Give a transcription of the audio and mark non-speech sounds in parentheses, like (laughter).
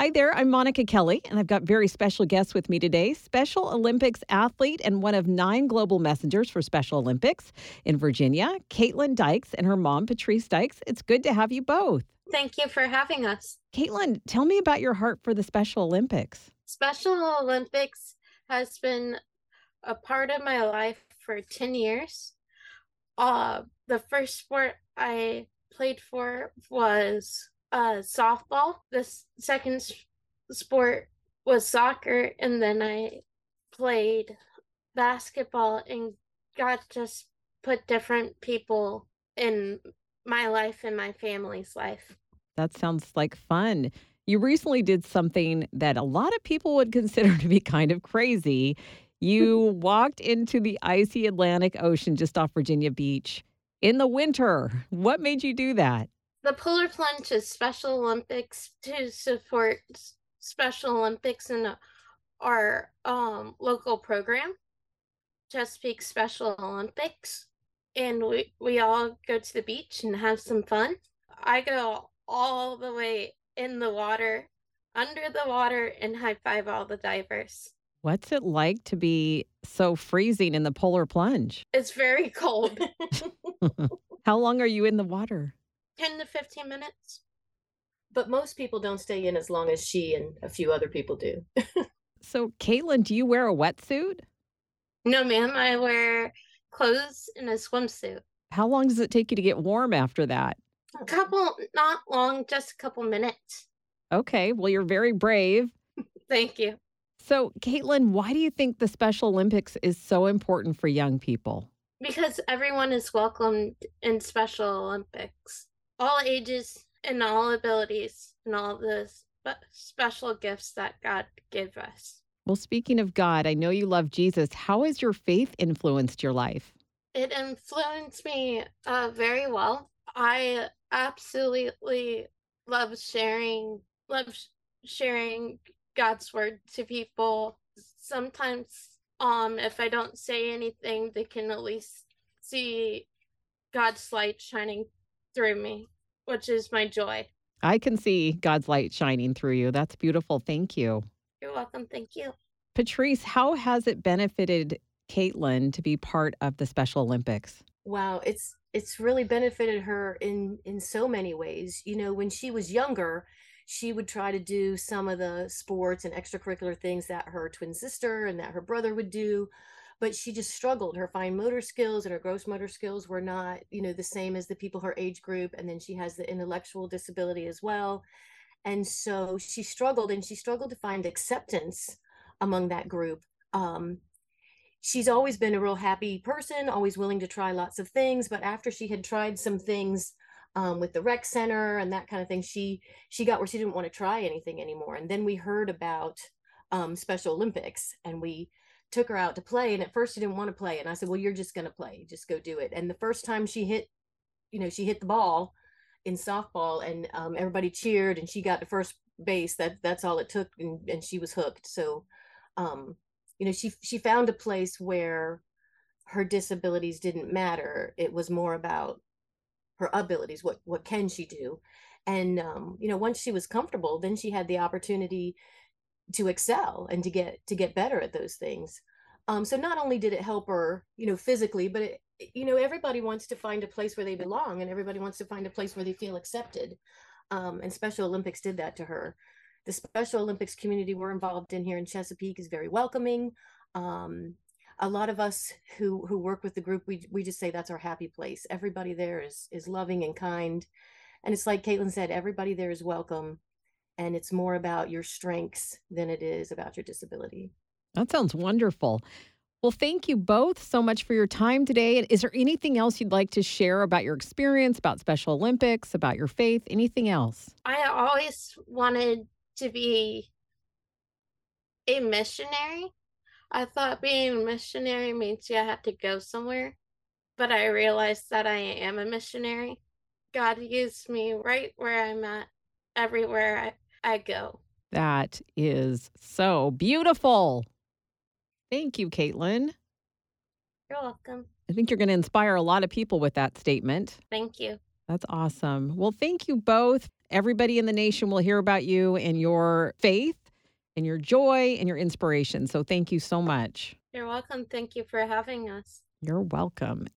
Hi there, I'm Monika Kelly, and I've got very special guests with me today. Special Olympics athlete and one of nine global messengers for Special Olympics in Virginia, Kaitlin Dykes, and her mom, Patrice Dykes. It's good to have you both. Thank you for having us. Kaitlin, tell me about your heart for the Special Olympics. Special Olympics has been a part of my life for 10 years. Uh, the first sport I played for was uh, softball. The second sport was soccer, and then I played basketball and got to s- put different people in my life and my family's life. That sounds like fun. You recently did something that a lot of people would (laughs) consider to be kind of crazy. You (laughs) walked into the icy Atlantic Ocean just off Virginia Beach in the winter. What made you do that? The Polar Plunge is Special Olympics to support Special Olympics in our um, local program, Chesapeake Special Olympics. And we, we all go to the beach and have some fun. I go all the way in the water, under the water, and high five all the divers. What's it like to be so freezing in the polar plunge? It's very cold. (laughs) (laughs) How long are you in the water? 10 to 15 minutes. but most people don't stay in as long as she and a few other people do. (laughs) So, Kaitlin, do you wear a wetsuit? No, ma'am, I wear clothes and a swimsuit. How long does it take you to get warm after that? A couple, not long, just a couple minutes. Okay, well, you're very brave. (laughs) Thank you. So, Kaitlin, why do you think the Special Olympics is so important for young people? Because everyone is welcomed in Special Olympics. All ages and all abilities and all the spe- special gifts that God gave us. Well, speaking of God, I know you love Jesus. How has your faith influenced your life? It influenced me uh, very well. I absolutely love sharing, love sh- sharing God's word to people. Sometimes, um, if I don't say anything, they can at least see God's light shining through me, which is my joy. I can see God's light shining through you. That's beautiful. Thank you. You're welcome. Thank you. Patrice, how has it benefited Kaitlin to be part of the Special Olympics? Wow, it's it's really benefited her in in so many ways. You know, when she was younger, she would try to do some of the sports and extracurricular things that her twin sister and that her brother would do, but she just struggled. Her fine motor skills and her gross motor skills were not, you know, the same as the people her age group, and then she has the intellectual disability as well. And so she struggled and she struggled to find acceptance among that group. Um, she's always been a real happy person, always willing to try lots of things. But after she had tried some things um, with the rec center and that kind of thing, she she got where she didn't want to try anything anymore. And then we heard about um, Special Olympics, and we took her out to play. And at first, she didn't want to play, and I said, "Well, you're just going to play. Just go do it." And the first time she hit, you know, she hit the ball in softball, and um, everybody cheered, and she got to first base. That that's all it took, and, and she was hooked. So. Um, you know she she found a place where her disabilities didn't matter it was more about her abilities what what can she do and um, you know once she was comfortable then she had the opportunity to excel and to get to get better at those things. Um, so not only did it help her you know physically but it, you know everybody wants to find a place where they belong and everybody wants to find a place where they feel accepted. Um, and special olympics did that to her. The special olympics community we're involved in here in chesapeake is very welcoming. Um, a lot of us who who work with the group we we just say that's our happy place. Everybody there is is loving and kind. And it's like kaitlin said everybody there is welcome and it's more about your strengths than it is about your disability That sounds wonderful. Well, thank you both so much for your time today. And Is there anything else you'd like to share about your experience, about Special Olympics, about your faith, anything else? I always wanted to be a missionary. I thought being a missionary means you had to go somewhere, but I realized that I am a missionary. God used me right where I'm at, everywhere I, I go. That is so beautiful. Thank you, Kaitlin. You're welcome. I think you're going to inspire a lot of people with that statement. Thank you. That's awesome. Well, thank you both. everybody in the nation will hear about you and your faith and your joy and your inspiration. So thank you so much. You're welcome. Thank you for having us. You're welcome.